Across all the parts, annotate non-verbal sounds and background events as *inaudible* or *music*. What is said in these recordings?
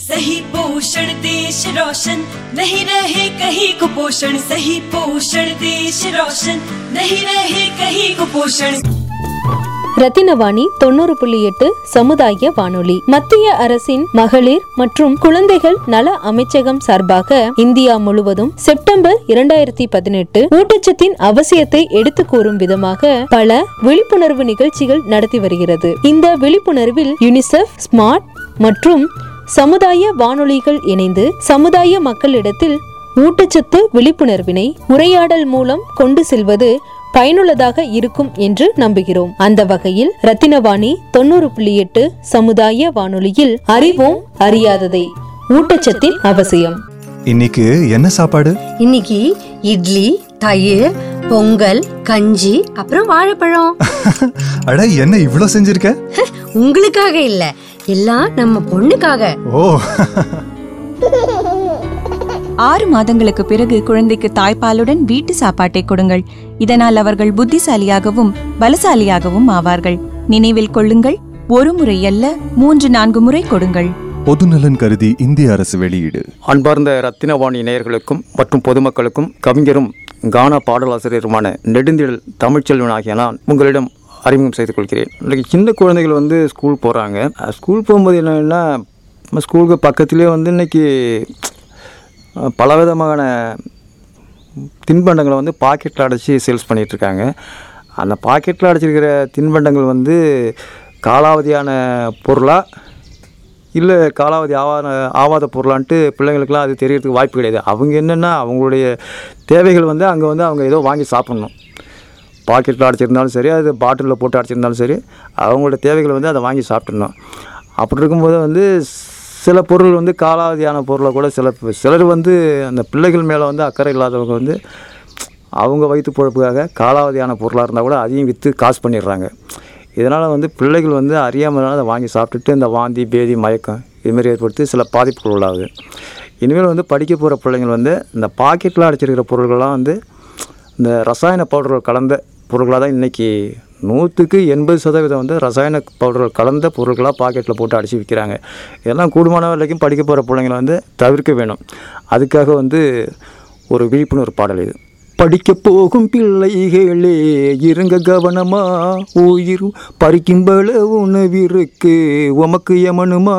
सही पोषण देश रोशन नहीं रहे कहीं कुपोषण सही पोषण देश रोशन नहीं रहे कहीं कुपोषण ரத்தினவாணி தொண்ணூறு புள்ளி எட்டு சமுதாய வானொலி மத்திய அரசின் மகளிர் மற்றும் குழந்தைகள் நல அமைச்சகம் சார்பாக இந்தியா முழுவதும் செப்டம்பர் இரண்டாயிரத்தி பதினெட்டு ஊட்டச்சத்தின் அவசியத்தை எடுத்து கூறும் விதமாக பல விழிப்புணர்வு நிகழ்ச்சிகள் நடத்தி வருகிறது இந்த விழிப்புணர்வில் யுனிசெஃப் ஸ்மார்ட் மற்றும் சமுதாய வானொலிகள் இணைந்து சமுதாய மக்களிடத்தில் ஊட்டச்சத்து விழிப்புணர்வினை உரையாடல் மூலம் கொண்டு செல்வது பயனுள்ளதாக இருக்கும் என்று நம்புகிறோம். அந்த வகையில் ரத்தினவாணி தொண்ணூறு புள்ளி எட்டு சமுதாய வானொலியில் அறிவோம் அறியாததை. ஊட்டச்சத்தின் அவசியம். இன்னைக்கு என்ன சாப்பாடு? இன்னைக்கு இட்லி தயிர் பொங்கல் கஞ்சி அப்புறம் வாழைப்பழம். *laughs* அட என்ன இவ்ளோ செஞ்சிருக்க? *laughs* உங்களுக்காக இல்ல. எல்லாம் நம்ம பொண்ணுக்காக. ஓ. ஆறு மாதங்களுக்கு பிறகு குழந்தைக்கு தாய்ப்பாலுடன் வீட்டு சாப்பாட்டை கொடுங்கள். இதனால் அவர்கள் புத்திசாலியாகவும் பலசாலியாகவும் ஆவார்கள். நினைவில் கொள்ளுங்கள் ஒரு முறை அல்ல மூன்று நான்கு முறை கொடுங்கள். பொதுநலன் கருதி இந்திய அரசு வெளியீடு. அன்பார்ந்த ரத்தினவாணி நேயர்களுக்கும் மற்றும் பொதுமக்களுக்கும் கவிஞரும் கானா பாடலாசிரியருமான நெடுந்திடல் தமிழ்ச்செல்வன் ஆகிய நான் உங்களிடம் அறிமுகம் செய்து கொள்கிறேன் இன்றைக்கி சின்ன குழந்தைகள் வந்து ஸ்கூல் போகிறாங்க ஸ்கூல் போகும்போது என்னென்னா நம்ம ஸ்கூலுக்கு பக்கத்துலேயே வந்து இன்றைக்கி பலவிதமான தின்பண்டங்களை வந்து பாக்கெட்டில் அடைச்சி சேல்ஸ் பண்ணிகிட்ருக்காங்க அந்த பாக்கெட்டில் அடைச்சிருக்கிற தின்பண்டங்கள் வந்து காலாவதியான பொருளாக இல்லை காலாவதி ஆவாத ஆவாத பொருளான்ட்டு பிள்ளைங்களுக்குலாம் அது தெரியறதுக்கு வாய்ப்பு கிடையாது. அவங்க என்னென்னா அவங்களுடைய தேவைகள் வந்து அங்கே வந்து அவங்க ஏதோ வாங்கி சாப்பிட்ணும். பாக்கெட்டில் அடைச்சிருந்தாலும் சரி அது பாட்டிலில் போட்டு அடைச்சிருந்தாலும் சரி அவங்களோட தேவைகளை வந்து அதை வாங்கி சாப்பிட்றணும் அப்படி இருக்கும்போது வந்து சில பொருள் வந்து காலாவதியான பொருளை கூட சில சிலர் வந்து அந்த பிள்ளைகள் மேலே வந்து அக்கறை இல்லாதவங்க வந்து அவங்க வயிற்று பொழப்புக்காக காலாவதியான பொருளாக இருந்தால் கூட அதையும் விற்று காசு பண்ணிடுறாங்க. இதனால் வந்து பிள்ளைகள் வந்து அறியாமல் அதை வாங்கி சாப்பிட்டுட்டு இந்த வாந்தி பேதி மயக்கம் இதுமாரி ஏற்படுத்தி சில பாதிப்புகள் உள்ளாகுது இனிமேல் வந்து படிக்க போகிற பிள்ளைங்கள் வந்து இந்த பாக்கெட்டில் அடைச்சிருக்கிற பொருள்கள்லாம் வந்து இந்த ரசாயன பவுடர்கள் கலந்த பொருட்களாக தான் இன்றைக்கி நூற்றுக்கு எண்பது சதவீதம் வந்து ரசாயன பவுடர்கள் கலந்த பொருட்களாக பாக்கெட்டில் போட்டு அடித்து விற்கிறாங்க. இதெல்லாம் கூடுமான வரைக்கும் படிக்க போகிற பிள்ளைங்களை வந்து தவிர்க்க வேணும். அதுக்காக வந்து ஒரு விழிப்புணர்வு பாடல் இது. படிக்க போகும் பிள்ளைகளே இருங்க கவனமா. உயிர் பறிக்கும்பல உணவிற்கு உமக்கு எமனுமா?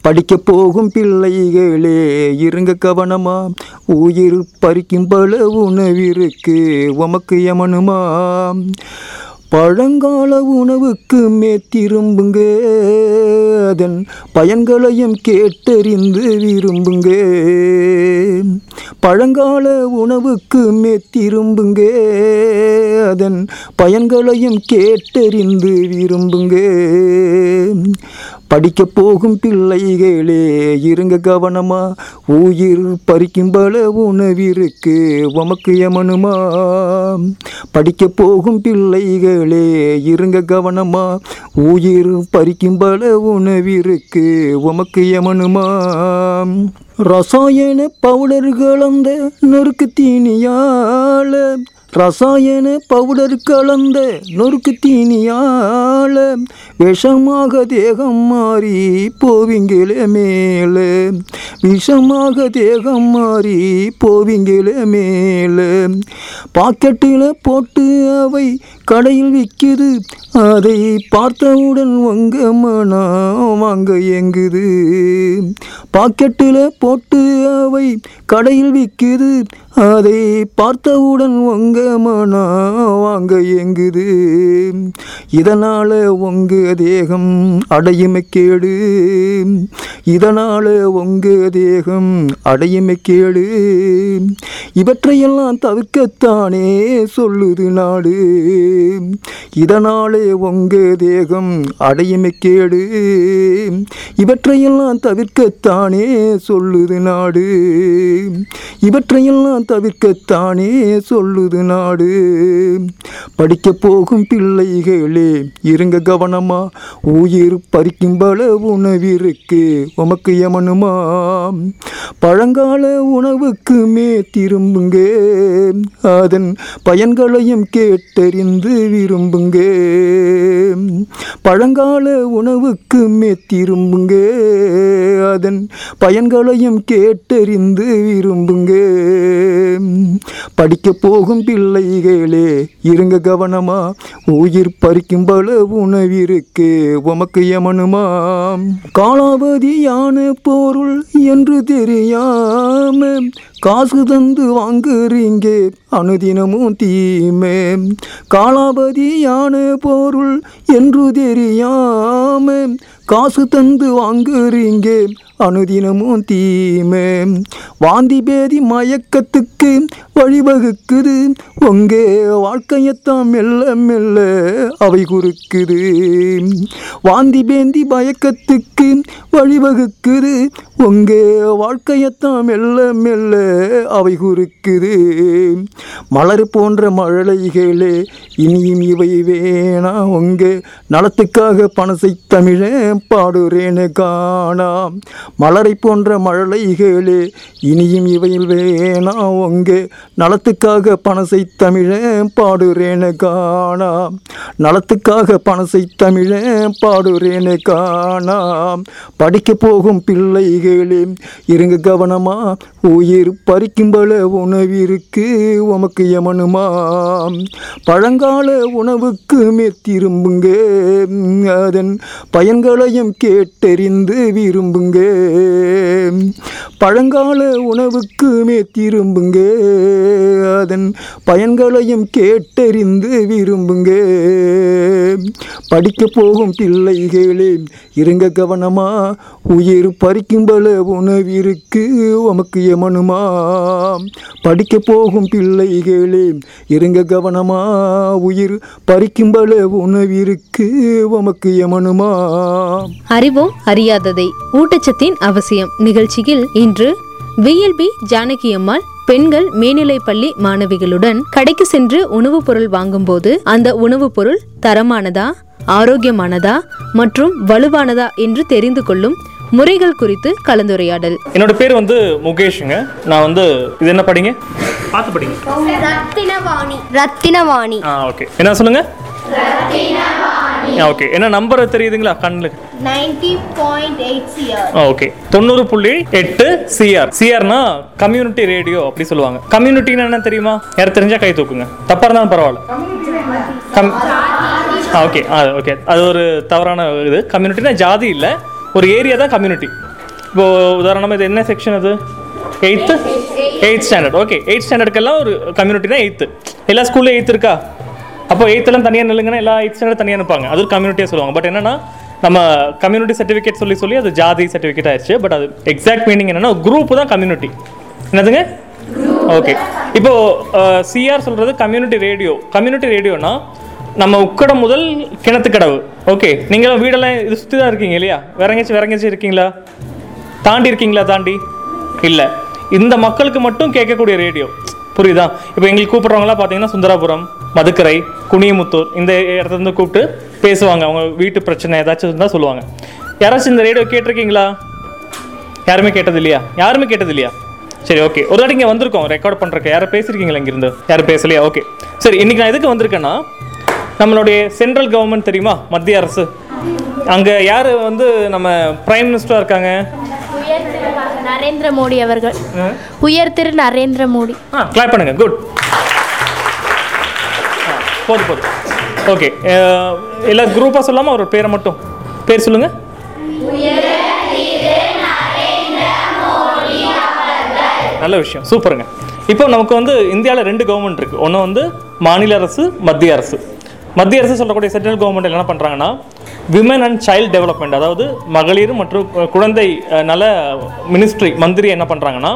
படிக்க போகும் பிள்ளைகளே இருங்க கவனமா. உயிர் பறிக்கும்பல உணவிற்கு உமக்கு எமனுமா? பழங்கால உணவுக்கு மேத்திரும்புங்க. அதன் பயன்களையும் கேட்டறிந்து விரும்புங்க. பழங்கால உணவுக்கு மேத்திரும்புங்க. அதன் பயன்களையும் கேட்டறிந்து விரும்புங்க. படிக்க போகும் பிள்ளைகளே இருங்க கவனமா. உயிர் பறிக்கும்பள உணவிற்கு உமக்கு எமனுமா. படிக்க போகும் பிள்ளைகளே இருங்க கவனமா. உயிர் பறிக்கும்பள உணவிற்கு உமக்கு எமனுமா. ரசாயன பவுடர் கலந்த நொறுக்கு தீனியால ரசாயன பவுடர் கலந்த நொறுக்கு தீனியால விஷமாக தேகம் மாறி போவிங்களே மேலே. விஷமாக தேகம் மாறி போவிங்களே மேலே. பாக்கெட்டில் போட்டு அவை கடையில் விற்குது. அதை பார்த்தவுடன் உங்க மனம் வாங்க எங்குது பாக்கெட்டில் போட்டு அவை கடையில் விற்குது. அதை பார்த்தவுடன் உங்க மனா வாங்க எங்குது இதனால் உங்க தேகம் அடையுமை கேடு. இதனால் உங்க தேகம் அடையுமை கேடு. இவற்றையெல்லாம் தவிர்க்கத்தானே சொல்லுது நாடு. இதனாலே உங்க தேகம் அடையுமை கேடு. இவற்றையெல்லாம் தவிர்க்கத்தானே சொல்லுது நாடு. இவற்றையெல்லாம் தவிர்க்கத்தானே சொல்லுது நாடு. படிக்க போகும் பிள்ளைகளே இருங்க கவனமா. உயிர் பறிக்கும் பல உணவிற்கு உமக்கு எமனுமா. பழங்கால உணவுக்குமே திரும்புங்க. அதன் பயன்களையும் கேட்டறிந்து விரும்புங்க. பழங்கால உணவுக்குமே திரும்புங்க. அதன் பயன்களையும் கேட்டறிந்து விரும்புங்க. படிக்க போகும் பிள்ளைகளே இருங்க கவனமா. உயிர் பறிக்கும் பல உணவிற்கு உமக்கு எமனுமாம் காலாவதியான பொருள் என்று தெரியாம காசு தந்து வாங்குறீங்க அனுதினமும் தீமே. காலாவதியான பொருள் என்று தெரியாம காசு தந்து வாங்குறீங்க அனுதினமும் தீமே. வாந்தி பேதி மயக்கத்துக்கு வழிவகுக்குது. உங்கே வாழ்க்கையத்தான் மெல்ல மெல்ல அவை குறுக்குது வாந்தி பேந்தி மயக்கத்துக்கு வழிவகுக்குது. உங்கே வாழ்க்கையத்தான் மெல்ல மெல்ல அவை குறுக்குது மலர் போன்ற மழலைகளே இனியும் இவை வேணா. உங்கே நலத்துக்காக பணசை தமிழே பாடுறேன்னு காணாம். மலரை போன்ற மழலைகளே இனியும் இவையில் வேணா ஒங்கே நலத்துக்காக பணசை தமிழன் பாடுறேன்னு காணாம் நலத்துக்காக பணசை தமிழன் பாடுறேன்னு காணாம் படிக்க போகும் பிள்ளைகளே இருங்க கவனமா உயிர் பறிக்கும்பல உணவிற்கு உமக்கு எமனுமா. பழங்கால உணவுக்கு திரும்புங்க அதன் பயன்களையும் கேட்டறிந்து விரும்புங்க. பழங்கால உணவுக்கு திரும்புங்க அதன் பயன்களையும் கேட்டறிந்து விரும்புங்க. படிக்க போகும் பிள்ளைகளே இருங்க கவனமா உயிர் பறிக்கும் பல உணவிற்கு உமக்கு எமனுமா? படிக்க போகும் பிள்ளைகளே இருங்க கவனமா உயிர் பறிக்கும் பல உணவிற்கு உமக்கு எமனுமா? அறிவோம் அறியாததை ஊட்டச்சத்தின் அவசியம். நிகழ்ச்சியில் இன்று விஎல்பி ஜானகி அம்மாள் பெண்கள் மேல்நிலைப் பள்ளி மாணவிகளுடன் கடைக்கு சென்று உணவுப் பொருள் வாங்கும்போது அந்த உணவுப் பொருள் தரமானதா? ஆரோக்கியமானதா மற்றும் வலுவானதா என்று தெரிந்து கொள்ளும் முறைகள் குறித்து கலந்துரையாடல். என்னோட பேர் வந்து முகேஷுங்க. நான் வந்து இது என்ன படிங்க? பார்த்து படிங்க. ரத்தினவாணி. ரத்தினவாணி. ஆ ஓகே. என்ன சொல்லுங்க? ஓகே. என்ன நம்பர் தெரியுதுங்களா? கண்ணுக்கு ஓகே. தொண்ணூறு புள்ளி எட்டு சிஆர். சிஆர்னா கம்யூனிட்டி ரேடியோ அப்படி சொல்லுவாங்க. கம்யூனிட்டின்னு என்ன தெரியுமா? யாரும் தெரிஞ்சா கை தூக்குங்க. தப்பா இருந்தாலும் பரவாயில்ல. ஓகே ஆ ஓகே அது ஒரு தவறான இது. கம்யூனிட்டினா ஜாதி இல்லை. ஒரு ஏரியா தான் கம்யூனிட்டி இப்போ உதாரணமாக இது என்ன செக்ஷன் அது? Eighth eighth standard okay eight ஸ்டாண்டர்டுக்கெல்லாம் ஒரு கம்யூனிட்டி தான் எயித்து எல்லா ஸ்கூல்லையும் எயித்து இருக்கா? அப்போ எயித்தெல்லாம் தனியாக நில்லுங்கன்னா எல்லா எயிட் ஸ்டாண்டர்ட் தனியாக இருப்பாங்க அது ஒரு கம்யூனிட்டியாக சொல்லுவாங்க. பட் என்னன்னா நம்ம கம்யூனிட்டி சர்டிஃபிகேட் சொல்லி சொல்லி அது ஜாதி சர்டிஃபிகேட் ஆயிடுச்சு பட் அது எக்ஸாக்ட் மீனிங் என்னன்னா குரூப் தான் கம்யூனிட்டி என்னதுங்க? ஓகே இப்போ சிஆர் சொல்றது கம்யூனிட்டி ரேடியோ கம்யூனிட்டி ரேடியோனா நம்ம உக்கடம் முதல் கிணத்துக்கடவு ஓகே நீங்களும் வீடெல்லாம் இது சுற்றி தான் இருக்கீங்க இல்லையா? விறங்கச்சி விறங்கச்சி இருக்கீங்களா? தாண்டி இருக்கீங்களா தாண்டி? இல்லை. இந்த மக்களுக்கு மட்டும் கேட்கக்கூடிய ரேடியோ புரியுதா? இப்போ எங்களுக்கு கூப்பிட்றவங்களாம் பார்த்தீங்கன்னா சுந்தராபுரம் மதுக்கரை குனியமுத்தூர் இந்த இடத்துல இருந்து கூப்பிட்டு பேசுவாங்க. அவங்க வீட்டு பிரச்சனை ஏதாச்சும் இருந்தால் சொல்லுவாங்க. யாராச்சும் இந்த ரேடியோ கேட்டிருக்கீங்களா? யாருமே கேட்டது இல்லையா யாருமே கேட்டது இல்லையா சரி ஓகே ஒரு வாட்டி இங்கே வந்திருக்கோம். ரெக்கார்ட் பண்ணுறக்கு யாரும் பேசியிருக்கீங்களா இங்கேருந்து? யாரும் பேசலையா? ஓகே சரி இன்னைக்கு நான் எதுக்கு வந்திருக்கேன்னா நம்மளுடைய சென்ட்ரல் கவர்மெண்ட் தெரியுமா? மத்திய அரசு. அங்கே யார் வந்து நம்ம பிரைம் மினிஸ்டராக இருக்காங்க? நரேந்திர மோடி அவர்கள். உயர் திரு நரேந்திர மோடி. ஆ கிளாப் பண்ணுங்க. குட் போதும் போதும் ஓகே எல்லா குரூப்பாக சொல்லாமல் ஒரு பேரை மட்டும். பேர் சொல்லுங்க. நல்ல விஷயம். சூப்பருங்க இப்போ நமக்கு வந்து இந்தியாவில் ரெண்டு கவர்மெண்ட் இருக்குது ஒன்று வந்து மாநில அரசு மத்திய அரசு. மத்திய அரசு சொல்லக்கூடிய சென்ட்ரல் கவர்மெண்ட் என்ன பண்ணுறாங்கன்னா விமன் அண்ட் சைல்டு டெவலப்மெண்ட் அதாவது மகளிர் மற்றும் குழந்தை நல மினிஸ்ட்ரி மந்திரி என்ன பண்ணுறாங்கன்னா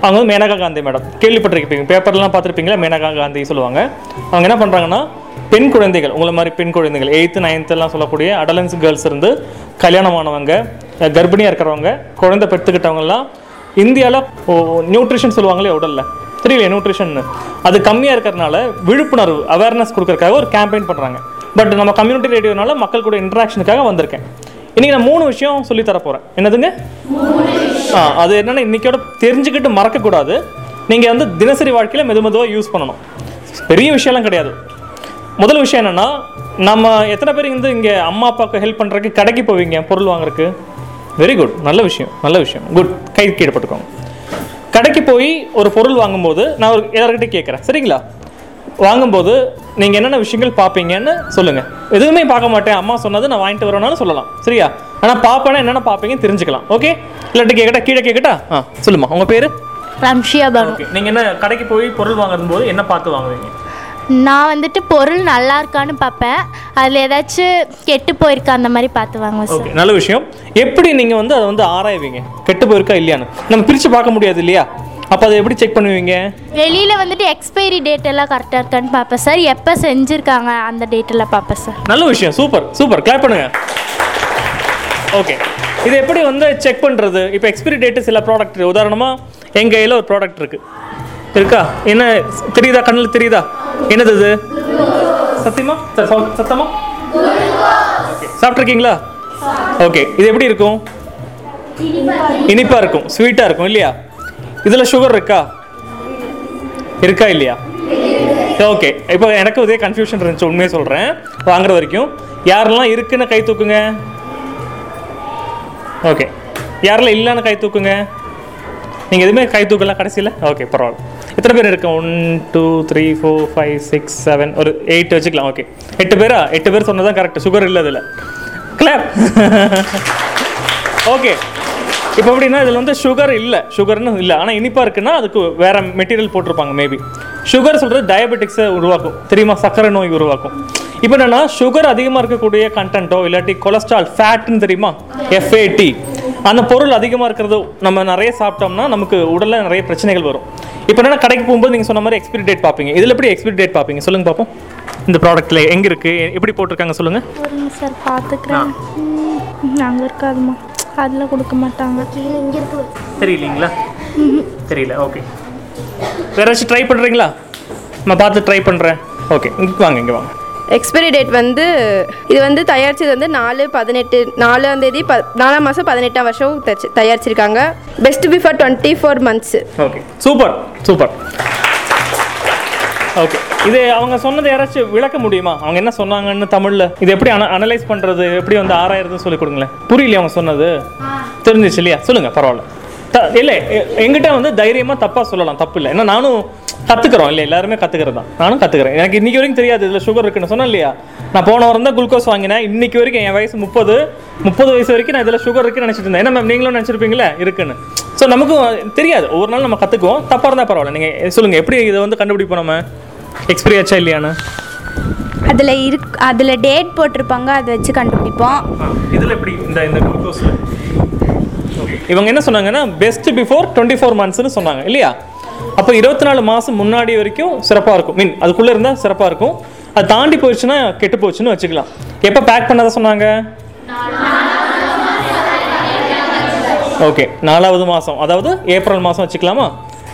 அவங்க வந்து மேனகா காந்தி மேடம். கேள்விப்பட்டிருப்பீங்க பேப்பர்லாம் பார்த்துருப்பீங்களா? மேனகா காந்தி சொல்லுவாங்க. அவங்க என்ன பண்ணுறாங்கன்னா பெண் குழந்தைகள் உங்களை மாதிரி பெண் குழந்தைகள் எயித்து நைன்த்துலாம் சொல்லக்கூடிய அடலன்ஸ் கேர்ள்ஸ் இருந்து கல்யாணமானவங்க கர்ப்பிணியாக இருக்கிறவங்க குழந்தை பெற்றுக்கிட்டவங்கலாம் இந்தியாவில் நியூட்ரிஷன் சொல்லுவாங்களே உடலில். தெரியல நியூட்ரிஷன் அது கம்மியாக இருக்கிறதுனால விழிப்புணர்வு அவேர்னஸ் கொடுக்கறதுக்காக ஒரு கேம்பெயின் பண்ணுறாங்க பட் நம்ம கம்யூனிட்டி ரேடியோனால மக்கள் கூட இன்ட்ராக்ஷனுக்காக வந்திருக்கேன். இன்னைக்கு நான் மூணு விஷயம் சொல்லி தர என்னதுங்க? ஆ அது என்னென்னா இன்னைக்கோட தெரிஞ்சுக்கிட்டு மறக்கக்கூடாது. நீங்கள் வந்து தினசரி வாழ்க்கையில் மெது மெதுவாக யூஸ் பண்ணணும். பெரிய விஷயம்லாம் கிடையாது. முதல் விஷயம் என்னென்னா நம்ம எத்தனை பேர் வந்து இங்கே அம்மா அப்பாவுக்கு ஹெல்ப் பண்ணுறதுக்கு கடைக்கு போவீங்க? பொருள் வாங்குறதுக்கு. வெரி குட் நல்ல விஷயம். நல்ல விஷயம். குட் கை கீழே போட்டுக்கோங்க. கடைக்கு போய் ஒரு பொருள் வாங்கும்போது நான் ஒரு எல்லார்கிட்ட கேட்குறேன். சரிங்களா? வாங்கும்போது நீங்கள் என்னென்ன விஷயங்கள் பார்ப்பீங்கன்னு சொல்லுங்கள் எதுவுமே பார்க்க மாட்டேன். அம்மா சொன்னது நான் வாங்கிட்டு வரேனாலும் சொல்லலாம். சரியா? ஆனால் பார்ப்பேன்னா என்னென்ன பார்ப்பீங்கன்னு தெரிஞ்சுக்கலாம். ஓகே இல்லாட்டி கேட்கட்டா கீழே கேட்கட்டா ஆ சொல்லுமா உங்கள் பேர்? ரம்ஷியா பானு. ஓகே நீங்கள் என்ன கடைக்கு போய் பொருள் வாங்குறது போது என்ன பார்த்து வாங்குவீங்க? நான் வந்துட்டு பொருள் நல்லா இருக்கான்னு பார்ப்பேன். அதில் ஏதாச்சும் கெட்டு போயிருக்கா அந்த மாதிரி பார்த்து வாங்குவேன் சார் ஓகே நல்ல விஷயம். எப்படி நீங்கள் வந்து அதை வந்து ஆராய்வீங்க? கெட்டு போயிருக்கா இல்லையான்னு? நம்ம பிரித்து பார்க்க முடியாது இல்லையா? அப்போ அதை எப்படி செக் பண்ணுவீங்க? வெளியில் வந்துட்டு எக்ஸ்பைரி டேட் எல்லாம் கரெக்டாக இருக்கான்னு பார்ப்பேன் சார் எப்போ செஞ்சுருக்காங்க அந்த டேட் எல்லாம் பார்ப்பேன் சார் நல்ல விஷயம். சூப்பர் சூப்பர் கிளாப் பண்ணுங்க. ஓகே இது எப்படி வந்து செக் பண்ணுறது இப்போ எக்ஸ்பிரி டேட்டு சில ப்ராடக்ட் உதாரணமாக எங்கள் கையில் ஒரு ப்ராடக்ட் இருக்குது இருக்கா என்ன தெரியுதா கண்ணில் தெரியுதா? என்னது இது சத்தியமா? ச- சத்தமா? சாப்பிட்ருக்கீங்களா ஓகே இது எப்படி இருக்கும்? இனிப்பாக இருக்கும் ஸ்வீட்டாக இருக்கும் இல்லையா? இதில் சுகர் இருக்கா? இருக்கா இல்லையா? ஓகே இப்போ எனக்கு இதே கன்ஃபியூஷன் இருந்துச்சு உண்மையை சொல்கிறேன் வாங்குற வரைக்கும். யாரெல்லாம் இருக்குன்னு கை தூக்குங்க? ஓகே யாரெல்லாம் இல்லைன்னு கை தூக்குங்க? நீங்கள் எதுவுமே கை தூக்கலாம் கடைசியில்? ஓகே பரவாயில்ல. எத்தனை பேர் இருக்கு? One two three four five six seven ஒரு எயிட் வச்சுக்கலாம். ஓகே எட்டு பேரா? எட்டு பேர் சொன்னது தான் கரெக்ட் சுகர் இல்லை இதில் கிளியர் ஓகே *laughs* இப்போ எப்படின்னா இதில் வந்து சுகர் இல்லை. சுகர்னு இல்லை. ஆனால் இனிப்பாக இருக்குன்னா அதுக்கு வேறு மெட்டீரியல் போட்டிருப்பாங்க மேபி சுகர் சொல்கிறது டயபெட்டிக்ஸை உருவாக்கும். தெரியுமா? சர்க்கரை நோய் உருவாக்கும். இப்போ என்னென்னா சுகர் அதிகமாக இருக்கக்கூடிய கண்டென்ட்டோ இல்லாட்டி கொலஸ்ட்ரால் ஃபேட்னு தெரியுமா? எஃப்ஏடி அந்த பொருள் அதிகமாக இருக்கிறது நம்ம நிறைய சாப்பிட்டோம்னா நமக்கு உடலில் நிறைய பிரச்சனைகள் வரும். இப்போ என்னன்னா கடைக்கு போகும்போது நீங்கள் சொன்ன மாதிரி எக்ஸ்பிரி டேட் பார்ப்பீங்க. இதில் எப்படி எக்ஸ்பிரி டேட் பார்ப்பீங்க? சொல்லுங்க பார்ப்போம் இந்த ப்ராடக்ட்டில் எங்கே இருக்குது எப்படி போட்டிருக்காங்க சொல்லுங்கள் சார் பார்த்துக்கிறேன் அங்கே இருக்காதுமா அதில் கொடுக்க மாட்டாங்க. இங்கே இருக்கு. தெரியலீங்களா? தெரியல ஓகே வேற ஏதாச்சும் ட்ரை பண்ணுறீங்களா நான் பார்த்து ட்ரை பண்ணுறேன் ஓகே இங்கே வாங்க இங்கே வாங்க. எக்ஸ்பைரி டேட் வந்து இது வந்து தயாரிச்சது வந்து நாலு பதினெட்டு நாலாம் தேதி ப நாலாம் மாதம் பதினெட்டாம் வருஷம் தச்சு- தயாரிச்சிருக்காங்க. Best before twenty four months okay super super okay இது அவங்க சொன்னதை யாராச்சும் விளக்க முடியுமா? அவங்க என்ன சொன்னாங்கன்னு தமிழில்? இது எப்படி அன அனலைஸ் பண்ணுறது எப்படி வந்து ஆராயிரதுன்னு சொல்லி கொடுங்களேன். புரியலையா அவங்க சொன்னது? தெரிஞ்சிச்சு இல்லையா? சொல்லுங்கள் பரவாயில்ல. இல்லை எங்கிட்ட வந்து தைரியமாக தப்பாக சொல்லலாம் தப்பு இல்லை. ஏன்னா நானும் கற்றுக்குறோம் இல்லை எல்லாருமே கற்றுக்கிறது தான் நானும் கற்றுக்கிறேன் எனக்கு இன்னைக்கு வரைக்கும் தெரியாது இதில் சுகர் இருக்குன்னு. சொன்னேன் இல்லையா? நான் போன வாரம் தான் குளுக்கோஸ் வாங்கினேன். இன்னைக்கு வரைக்கும் என் வயசு முப்பது முப்பது வயசு வரைக்கும் நான் இதில் சுகர் இருக்குன்னு நினச்சிட்டு இருந்தேன். ஏன்னா மேம் நீங்களும் நினச்சிருப்பீங்களே இருக்குன்னு. ஸோ நமக்கும் தெரியாது. ஒவ்வொரு நாள் நம்ம கற்றுக்குவோம் தப்பாக இருந்தால் பரவாயில்ல. நீங்கள் சொல்லுங்கள் எப்படி இதை வந்து கண்டுபிடிப்போம் நம்ம? எக்ஸ்பிரி ஆச்சா இல்லையான்னு? அதில் இருக் அதில் டேட் போட்டிருப்பாங்க அதை வச்சு கண்டுபிடிப்போம். இதில் எப்படி இந்த இந்த குளுக்கோஸில் இவங்க என்ன சொன்னாங்கன்னா பெஸ்ட் பிஃபோர் டுவெண்ட்டி ஃபோர் மந்த்ஸ்னு சொன்னாங்க இல்லையா? அப்போ இருபத்தி நாலு மாதம் முன்னாடி வரைக்கும் சிறப்பாக இருக்கும். மீன் அதுக்குள்ளே இருந்தால் சிறப்பாக இருக்கும். அது தாண்டி போயிடுச்சுன்னா கெட்டு போச்சுன்னு வச்சுக்கலாம். எப்போ பேக் பண்ணாத சொன்னாங்க? ஓகே நாலாவது மாதம் அதாவது ஏப்ரல் மாதம் வச்சுக்கலாமா?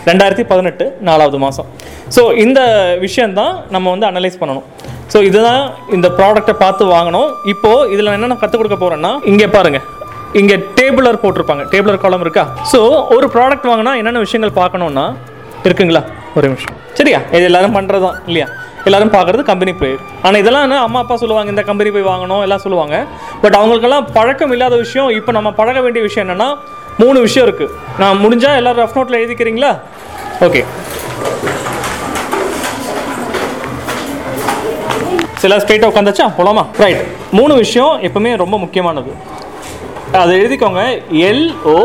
ரெண்டாயிரத்தி பதினெட்டு நாலாவது மாதம் ஸோ இந்த விஷயந்தான் நம்ம வந்து அனலைஸ் பண்ணணும். ஸோ இதுதான் இந்த ப்ராடக்ட்டை பார்த்து வாங்கணும். இப்போது இதில் என்னென்ன கற்றுக் கொடுக்க போகிறேன்னா இங்கே பாருங்கள் இங்கே டேபிளர் போட்டிருப்பாங்க. டேபிளர் காலம் இருக்கா? ஸோ ஒரு ப்ராடக்ட் வாங்கினா என்னென்ன விஷயங்கள் பார்க்கணுன்னா இருக்குங்களா? ஒரு நிமிஷம். சரியா? இது எல்லாரும் பண்ணுறது தான் இல்லையா? எல்லாரும் பார்க்குறது கம்பெனி போயிடு ஆனால் இதெல்லாம் என்ன? அம்மா அப்பா சொல்லுவாங்க இந்த கம்பெனி போய் வாங்கணும் எல்லாம் சொல்லுவாங்க. பட் அவங்களுக்கெல்லாம் பழக்கம் இல்லாத விஷயம் இப்போ நம்ம பழக வேண்டிய விஷயம் என்னென்னா மூணு விஷயம் இருக்குது நான் முடிஞ்சால் எல்லோரும் ரஃப் நோட்டில் எழுதிக்கிறீங்களா? ஓகே சில ஸ்ட்ரெயிட்டாக உட்காந்துச்சா போலாமா? ரைட் மூணு விஷயம் எப்பவுமே ரொம்ப முக்கியமானது. அதை எழுதிக்கோங்க. எல்ஓ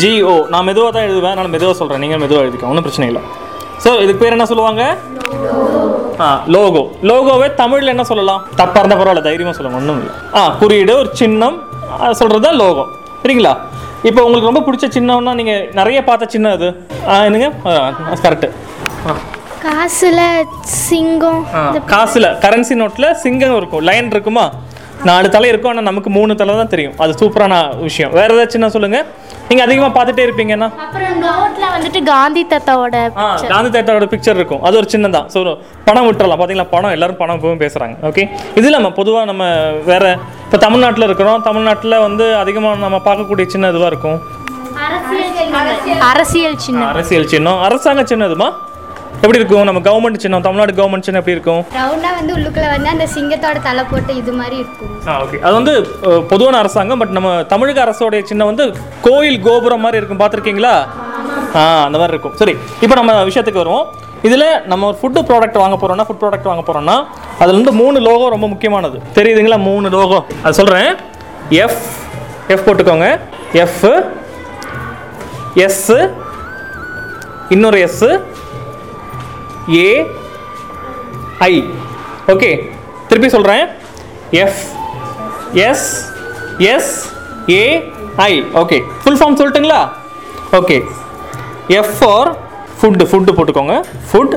ஜிஓ நான் மெதுவாக தான் எழுதுவேன். நான் மெதுவாக சொல்கிறேன் நீங்கள் மெதுவாக எழுதிக்கோங்க. ஒன்றும் பிரச்சனை இல்லை. ஸோ இதுக்கு பேர் என்ன சொல்லுவாங்க? ஆ லோகோ லோகோவே தமிழில் என்ன சொல்லலாம்? தப்பாக இருந்தால் பரவாயில்ல. தைரியமாக சொல்லுங்க. ஒன்றும் இல்லை. ஆ குறியீடு ஒரு சின்னம். சொல்கிறது தான் லோகோ சரிங்களா? இப்போ உங்களுக்கு ரொம்ப பிடிச்ச சின்னம்னா நீங்கள் நிறைய பார்த்த சின்னம் அது ஆ என்னங்க? கரெக்டு ஆ. காசுல சிங்கம். காசில். கரன்சி நோட்டில் சிங்கம் இருக்கும். லைன் இருக்குமா? நாலு தலை இருக்கும் ஆனால் நமக்கு மூணு தலை தான் தெரியும். அது சூப்பரான விஷயம். வேறு ஏதாச்சும் என்ன சொல்லுங்கள் நீங்கள் அதிகமாக பார்த்துட்டே இருப்பீங்கன்னா அப்புறம் வந்துட்டு காந்தி தாத்தாவோட காந்தி தாத்தாவோட பிக்சர் இருக்கும். அது ஒரு சின்னதான் ஸோ பணம் விட்டுறலாம். பார்த்தீங்களா பணம் எல்லாரும் பணம் எப்பவும் பேசுகிறாங்க ஓகே இது இல்லாமல் பொதுவாக நம்ம வேற இப்போ தமிழ்நாட்டில் இருக்கிறோம். தமிழ்நாட்டில் வந்து அதிகமாக நம்ம பார்க்கக்கூடிய சின்ன இதுவாக இருக்கும்? அரசியல் சின்னம். அரசியல் சின்னம். அரசாங்க சின்னம் இதுமா எப்படி இருக்கும்? நம்ம கவர்மெண்ட் சின்னம் தமிழ்நாடு கவர்மெண்ட் சின்னம் எப்படி இருக்கும்? ரவுண்டாக வந்து உள்ளுக்குள்ள வந்து அந்த சிங்கத்தோட தலை போட்டு இது மாதிரி இருக்கும். ஆ ஓகே அது வந்து அஹ், பொதுவான அரசாங்கம் பட் நம்ம தமிழக அரசோடைய சின்னம் வந்து கோயில் கோபுரம் மாதிரி இருக்கும். பார்த்துருக்கீங்களா? ஆ அந்த மாதிரி இருக்கும். சரி இப்போ நம்ம விஷயத்துக்கு வருவோம். இதில் நம்ம ஒரு ஃபுட்டு ப்ராடக்ட் வாங்க போகிறோம்னா ஃபுட் ப்ராடக்ட் வாங்க போகிறோம்னா அதில் வந்து மூணு லோகோ ரொம்ப முக்கியமானது. தெரியுதுங்களா? மூணு லோகோ அது சொல்கிறேன் எஃப் எஃப் போட்டுக்கோங்க. எஃப் எஸ் இன்னொரு எஸ் ஏ ஐ ஓகே திருப்பி சொல்கிறேன் F S S A I okay full form சொல்லட்டுங்களா? Okay F for food food போட்டுக்கோங்க. ஃபுட்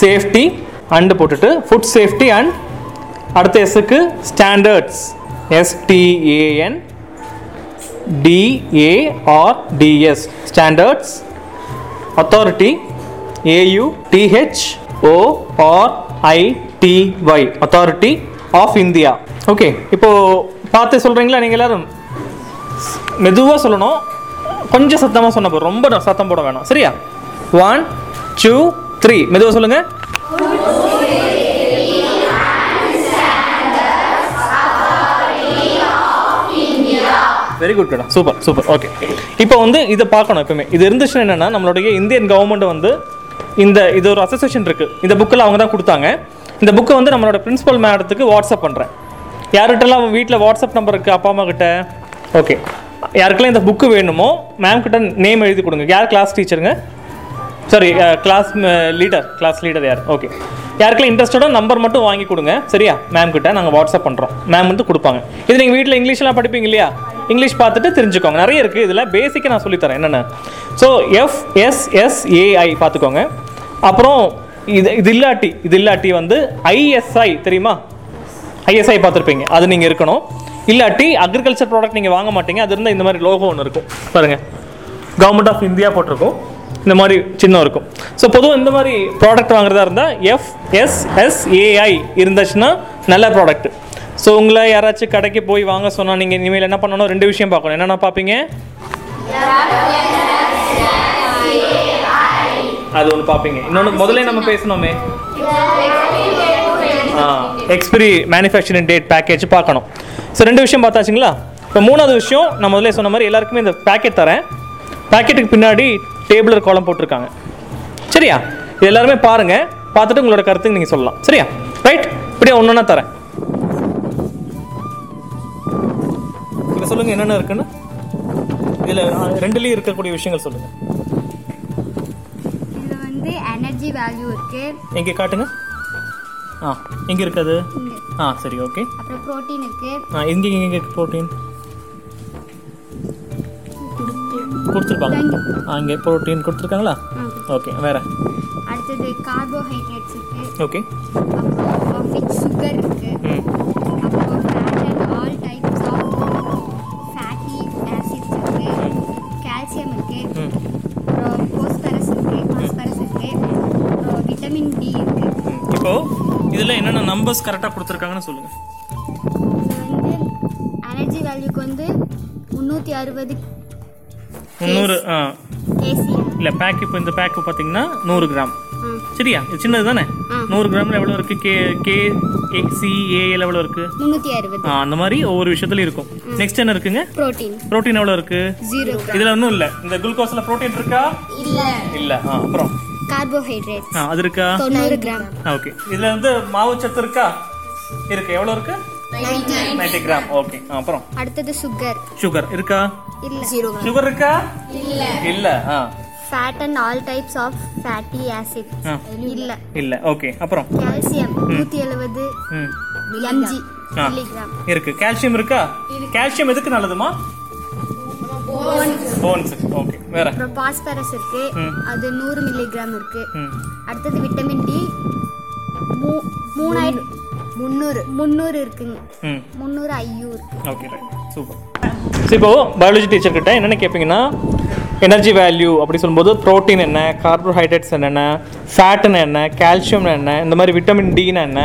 சேஃப்டி அண்டு போட்டுட்டு ஃபுட் சேஃப்டி அண்ட் அடுத்த எஸ்ஸுக்கு standards S T A N D A R D S standards authority A U T H O R I T Y authority of India okay இப்போ பார்த்து சொல்கிறீங்களா நீங்கள் எல்லாரும்? மெதுவாக சொல்லணும். கொஞ்சம் சத்தமாக சொன்ன போதும். ரொம்ப சத்தம் போட வேணாம். சரியா? ஒன் டூ த்ரீ மெதுவாக சொல்லுங்கள் very good madam super super okay இப்போ வந்து இதை பார்க்கணும் எப்பவுமே. இது இருந்துச்சுன்னா என்னன்னா நம்மளுடைய இந்தியன் கவர்மெண்ட் வந்து இந்த இது ஒரு அசோசியேஷன் இருக்கு. இந்த புக்கில் அவங்க தான் கொடுத்தாங்க. இந்த புக்கை வந்து நம்மளோட பிரின்சிபல் மேடத்துக்கு வாட்ஸ்அப் பண்ணுறேன் யார்கிட்டலாம் வீட்டில் வாட்ஸ்அப் நம்பர் இருக்குது அப்பா அம்மா கிட்ட? ஓகே யாருக்கெல்லாம் இந்த புக்கு வேணுமோ மேம் கிட்ட நேம் எழுதி கொடுங்க. யார் class டீச்சருங்க sorry class leader class leader யார்? ஓகே யாருக்கெல்லாம் இன்ட்ரெஸ்டடோ நம்பர் மட்டும் வாங்கி கொடுங்க. சரியா? மேம் கிட்ட நாங்கள் வாட்ஸ்அப் பண்ணுறோம் மேம் வந்து கொடுப்பாங்க. இது நீங்கள் வீட்டில் இங்கிலீஷ்லாம் படிப்பீங்க இல்லையா? இங்கிலீஷ் பார்த்துட்டு தெரிஞ்சுக்கோங்க. நிறைய இருக்குது இதில் பேசிக்காக நான் சொல்லித்தரேன். என்னென்ன? So F S S A I பார்த்துக்கோங்க. அப்புறம் இது இது இல்லாட்டி இது இல்லாட்டி வந்து ஐஎஸ்ஐ தெரியுமா? ஐஎஸ்ஐ பார்த்துருப்பீங்க. அது நீங்கள் இருக்கணும். இல்லாட்டி அக்ரிகல்ச்சர் ப்ராடக்ட் நீங்கள் வாங்க மாட்டீங்க. அது இருந்தால் இந்த மாதிரி லோகோ ஒன்று இருக்கும். பாருங்கள் கவர்மெண்ட் ஆஃப் இந்தியா போட்டிருக்கும். இந்த மாதிரி சின்னம் இருக்கும். ஸோ பொதுவாக இந்த மாதிரி ப்ராடக்ட் வாங்குறதா இருந்தால் எஃப் எஸ் எஸ் ஏஐ இருந்துச்சுன்னா நல்ல ப்ராடக்ட் ஸோ உங்களை யாராச்சும் கடைக்கு போய் வாங்க சொன்னால் நீங்கள் இனிமேல் என்ன பண்ணணும்? ரெண்டு விஷயம் பார்க்கணும். என்னென்ன பார்ப்பீங்க? அது ஒன்று பார்ப்பீங்க. இன்னொன்று முதல்ல நம்ம பேசணுமே. எக்ஸ்பிரி மேனுஃபேக்சரிங் டேட் பேக்கேஜ் பார்க்கணும். ஸோ ரெண்டு விஷயம் பார்த்தாச்சுங்களா? இப்போ மூணாவது விஷயம் நான் முதல்ல சொன்ன மாதிரி எல்லாருக்குமே இந்த பேக்கெட் தரேன். பேக்கெட்டுக்கு பின்னாடி டேபிளர் காலம் போட்டிருக்காங்க. சரியா? இது எல்லாருமே பாருங்க. பார்த்துட்டு உங்களோட கருத்துக்கு நீங்கள் சொல்லலாம். சரியா? ரைட் இப்படியே ஒன்று தரேன். இப்போ சொல்லுங்க என்னென்ன இருக்குன்னு. இதில் ரெண்டுலேயும் இருக்கக்கூடிய விஷயங்கள் சொல்லுங்க. இதில் வந்து எனர்ஜி வேல்யூ இருக்கு. எங்கே காட்டுங்க? ஆ எங்கே இருக்குது. ஆ சரி ஓகே அப்புறம் புரோட்டீன் இருக்கு. ஆ எங்கே எங்கே ப்ரோட்டீன் கொடுத்துருப்பாங்க. ஆ இங்கே ப்ரோட்டீன் கொடுத்துருக்காங்களா? ஓகே வேற? அடுத்தது கார்போஹைட்ரேட்ஸ் ஓகே அப்புறம் வித் சுகர் இருக்கு. அப்புறம் fat and all types of fatty acids இருக்கு. கால்சியம் இருக்கு. அப்புறம் போஸ்பரஸ் இருக்கு. பாஸ்பரஸ் இருக்கு. அப்புறம் விட்டமின் டி இருக்கு. இப்போ இதில் என்னென்ன நம்பர்ஸ் கரெக்டாக கொடுத்துருக்காங்கன்னு சொல்லுங்க. இது வந்து எனர்ஜி வேல்யூக்கு வந்து முந்நூற்றி அறுபது கேசிஎம் இல்லை பேக் இப்போ இந்த பேக் பார்த்தீங்கன்னா நூறு கிராம். சரியா? இது சின்னது தானே? நூறு கிராமில் எவ்வளோ இருக்குது கே கே எக்ஸி ஏஎல் எவ்வளோ இருக்குது முந்நூற்றி அறுபது. அந்த மாதிரி ஒவ்வொரு விஷயத்துலையும் இருக்கும். நெக்ஸ்ட் என்ன இருக்குங்க? புரோட்டீன் ப்ரோட்டீன் எவ்வளோ இருக்கு? ஜீரோ இதில் ஒன்றும் இல்லை. இந்த குளுக்கோஸில் ப்ரோட்டீன் இருக்கா? இல்லை. இல்லை. ஆ அப்புறம்? கார்போஹைட்ரேட் ஆ அது இருக்கா? தொண்ணூறு கிராம். ஓகே. இதுல வந்து மாவு சத்து இருக்கா? இருக்கு. எவ்வளவு இருக்கு? Ninety gram. ஓகே. அப்புறம்? அடுத்தது சுகர் சுகர் இருக்கா? இல்ல. ஜீரோ சுகர் இருக்கா? இல்ல. இல்ல. ஆ. Fat and all types of fatty acid. இல்ல. இல்ல. ஓகே. அப்புறம்? கால்சியம் நூத்தி எழுபது ம். எம்ஜி இருக்கு. கால்சியம் இருக்கா? கால்சியம் எதுக்கு நல்லதுமா? Bones okay. வேற? அப்புறம் பாஸ்பரஸ் இருக்கு. அது நூறு மில்லிகிராம் இருக்கு. அடுத்தது விட்டமின் டி மூணாயிரம் முந்நூறு. முந்நூறு இருக்குங்க. முந்நூறு ஐயூ இருக்கு ஓகே ரைட் சூப்பர் ஸோ இப்போ பயாலஜி டீச்சர் கிட்ட என்னென்ன கேட்பீங்கன்னா எனர்ஜி வேல்யூ அப்படி சொல்லும்போது ப்ரோட்டீன் என்ன கார்போஹைட்ரேட்ஸ் என்னென்ன ஃபேட்டுன்னு என்ன கால்சியம் என்ன இந்த மாதிரி விட்டமின் டின்னு என்ன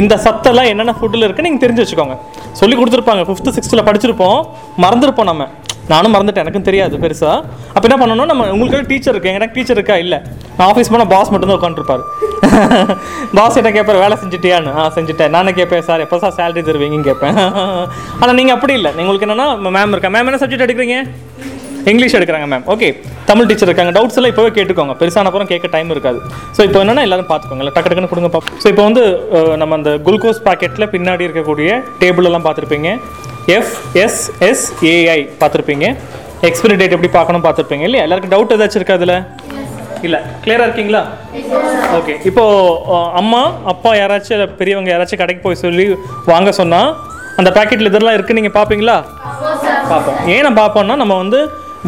இந்த சத்தெல்லாம் என்னென்ன ஃபுட்டில் இருக்குன்னு நீங்கள் தெரிஞ்சு வச்சுக்கோங்க. சொல்லி கொடுத்துருப்பாங்க. ஃபிஃப்த்து சிக்ஸ்த்தில் படிச்சிருப்போம். மறந்துருப்போம் நம்ம. நானும் மறந்துட்டேன் எனக்கும் தெரியாது பெருசாக அப்போ என்ன பண்ணணும்? நம்ம உங்களுக்கு டீச்சர் இருக்கு? எனக்கு டீச்சர் இருக்கா? இல்லை. நான் ஆஃபீஸ் போனால் பாஸ் மட்டும்தான் உட்காந்துருப்பாரு பாஸ் *laughs* என்ன கேட்பார் வேலை செஞ்சுட்டியான்னு? ஆ செஞ்சுட்டேன். நானே கேட்பேன் சார்? எப்போ சார் சேலரி தருவீங்கன்னு கேட்பேன் *laughs* ஆனால் நீங்கள் அப்படி இல்லை. உங்களுக்கு என்னென்னா மேம் இருக்கா? மேம் என்ன சப்ஜெக்ட் எடுக்கிறீங்க? இங்கிலீஷ் எடுக்கிறாங்க மேம் ஓகே தமிழ் டீச்சர் இருக்காங்க. டவுட்ஸ் எல்லாம் இப்போவே கேட்டுக்கோங்க. பெருசான அப்புறம் கேட்க டைம் இருக்காது. ஸோ இப்போ என்னன்னா எல்லாரும் பார்த்துக்கோங்க. இல்லை டக்கு டக்குன்னு கொடுங்க பார்ப்போம் ஸோ இப்போ வந்து நம்ம அந்த குளுக்கோஸ் பாக்கெட்டில் பின்னாடி இருக்கக்கூடிய டேபிள் எல்லாம் பார்த்துருப்பீங்க. எஃப்எஸ்எஸ்ஏஐ பார்த்துருப்பீங்க. எக்ஸ்பிரி டேட் எப்படி பார்க்கணும் பார்த்துருப்பீங்க இல்லையா? எல்லாருக்கும் டவுட் ஏதாச்சும் இருக்கா அதில் இல்லை. கிளியராக இருக்கீங்களா? ஓகே இப்போது அம்மா அப்பா யாராச்சும் பெரியவங்க யாராச்சும் கடைக்கு போய் சொல்லி வாங்க சொன்னால் அந்த பேக்கெட்டில் இதெல்லாம் இருக்குது நீங்கள் பார்ப்பீங்களா? பார்ப்போம். ஏன் பார்ப்போம்னா நம்ம வந்து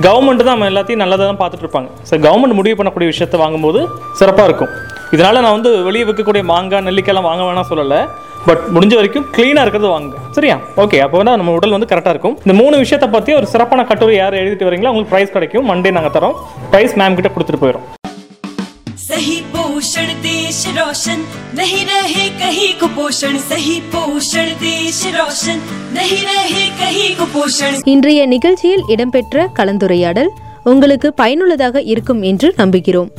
கவர்மெண்ட் தான் நம்ம எல்லாத்தையும் நல்லதாக தான் பார்த்துட்டு இருப்பாங்க. ஸோ கவர்மெண்ட் முடிவு பண்ணக்கூடிய விஷயத்த வாங்கும்போது சிறப்பாக இருக்கும். இதனால் நான் வந்து வெளியே விற்கக்கூடிய மாங்காய் நெல்லிக்காய்லாம் வாங்க வேணாம் சொல்லலை. பட் முடிஞ்ச வரைக்கும் க்ளீனாக இருக்கிறது வாங்க சரியா ஓகே அப்போ வந்து நம்ம உடல் வந்து கரெக்டாக இருக்கும் இந்த மூணு விஷயத்தை பற்றி ஒரு சிறப்பான கட்டுரை யார் எழுதிட்டு வரீங்களோ உங்களுக்கு ப்ரைஸ் கிடைக்கும் மண்டே நாங்கள் தரோம் ப்ரைஸ் மேம் கிட்ட கொடுத்துட்டு போயிடும் सही पोषण देश रोशन नहीं रहे कहीं कुपोषण सही पोषण देश रोशन नहीं रहे कहीं कुपोषण இன்றைய நிகழ்ச்சியில் இடம்பெற்ற கலந்துரையாடல் உங்களுக்கு பயனுள்ளதாக இருக்கும் என்று நம்புகிறோம்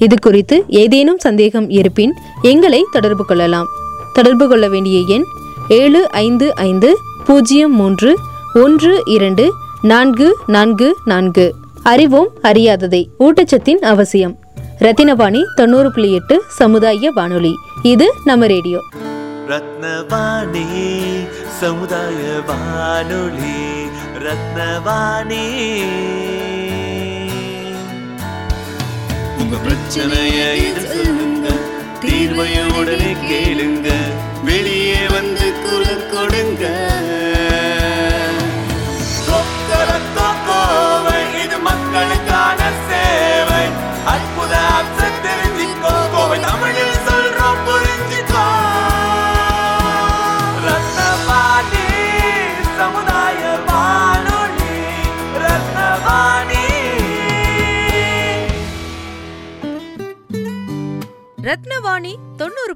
இது குறித்து ஏதேனும் சந்தேகம் இருப்பின் எங்களை தொடர்பு கொள்ளலாம் தொடர்பு கொள்ள வேண்டிய எண் ஏழு ஐந்து ஐந்து பூஜ்ஜியம் மூன்று ஒன்று இரண்டு நான்கு நான்கு நான்கு. அறிவோம் அறியாததை. ஊட்டச்சத்தின் அவசியம். ரத்தினவாணி தொண்ணூறு புள்ளி எட்டு சமுதாய வானொலி. இது நம்ம ரேடியோ. ரத்னவாணி சமுதாய வானொலி. ரத்னவாணி. உங்க பிரச்சனைய இது உடனே கேளுங்க. வெளியே வந்து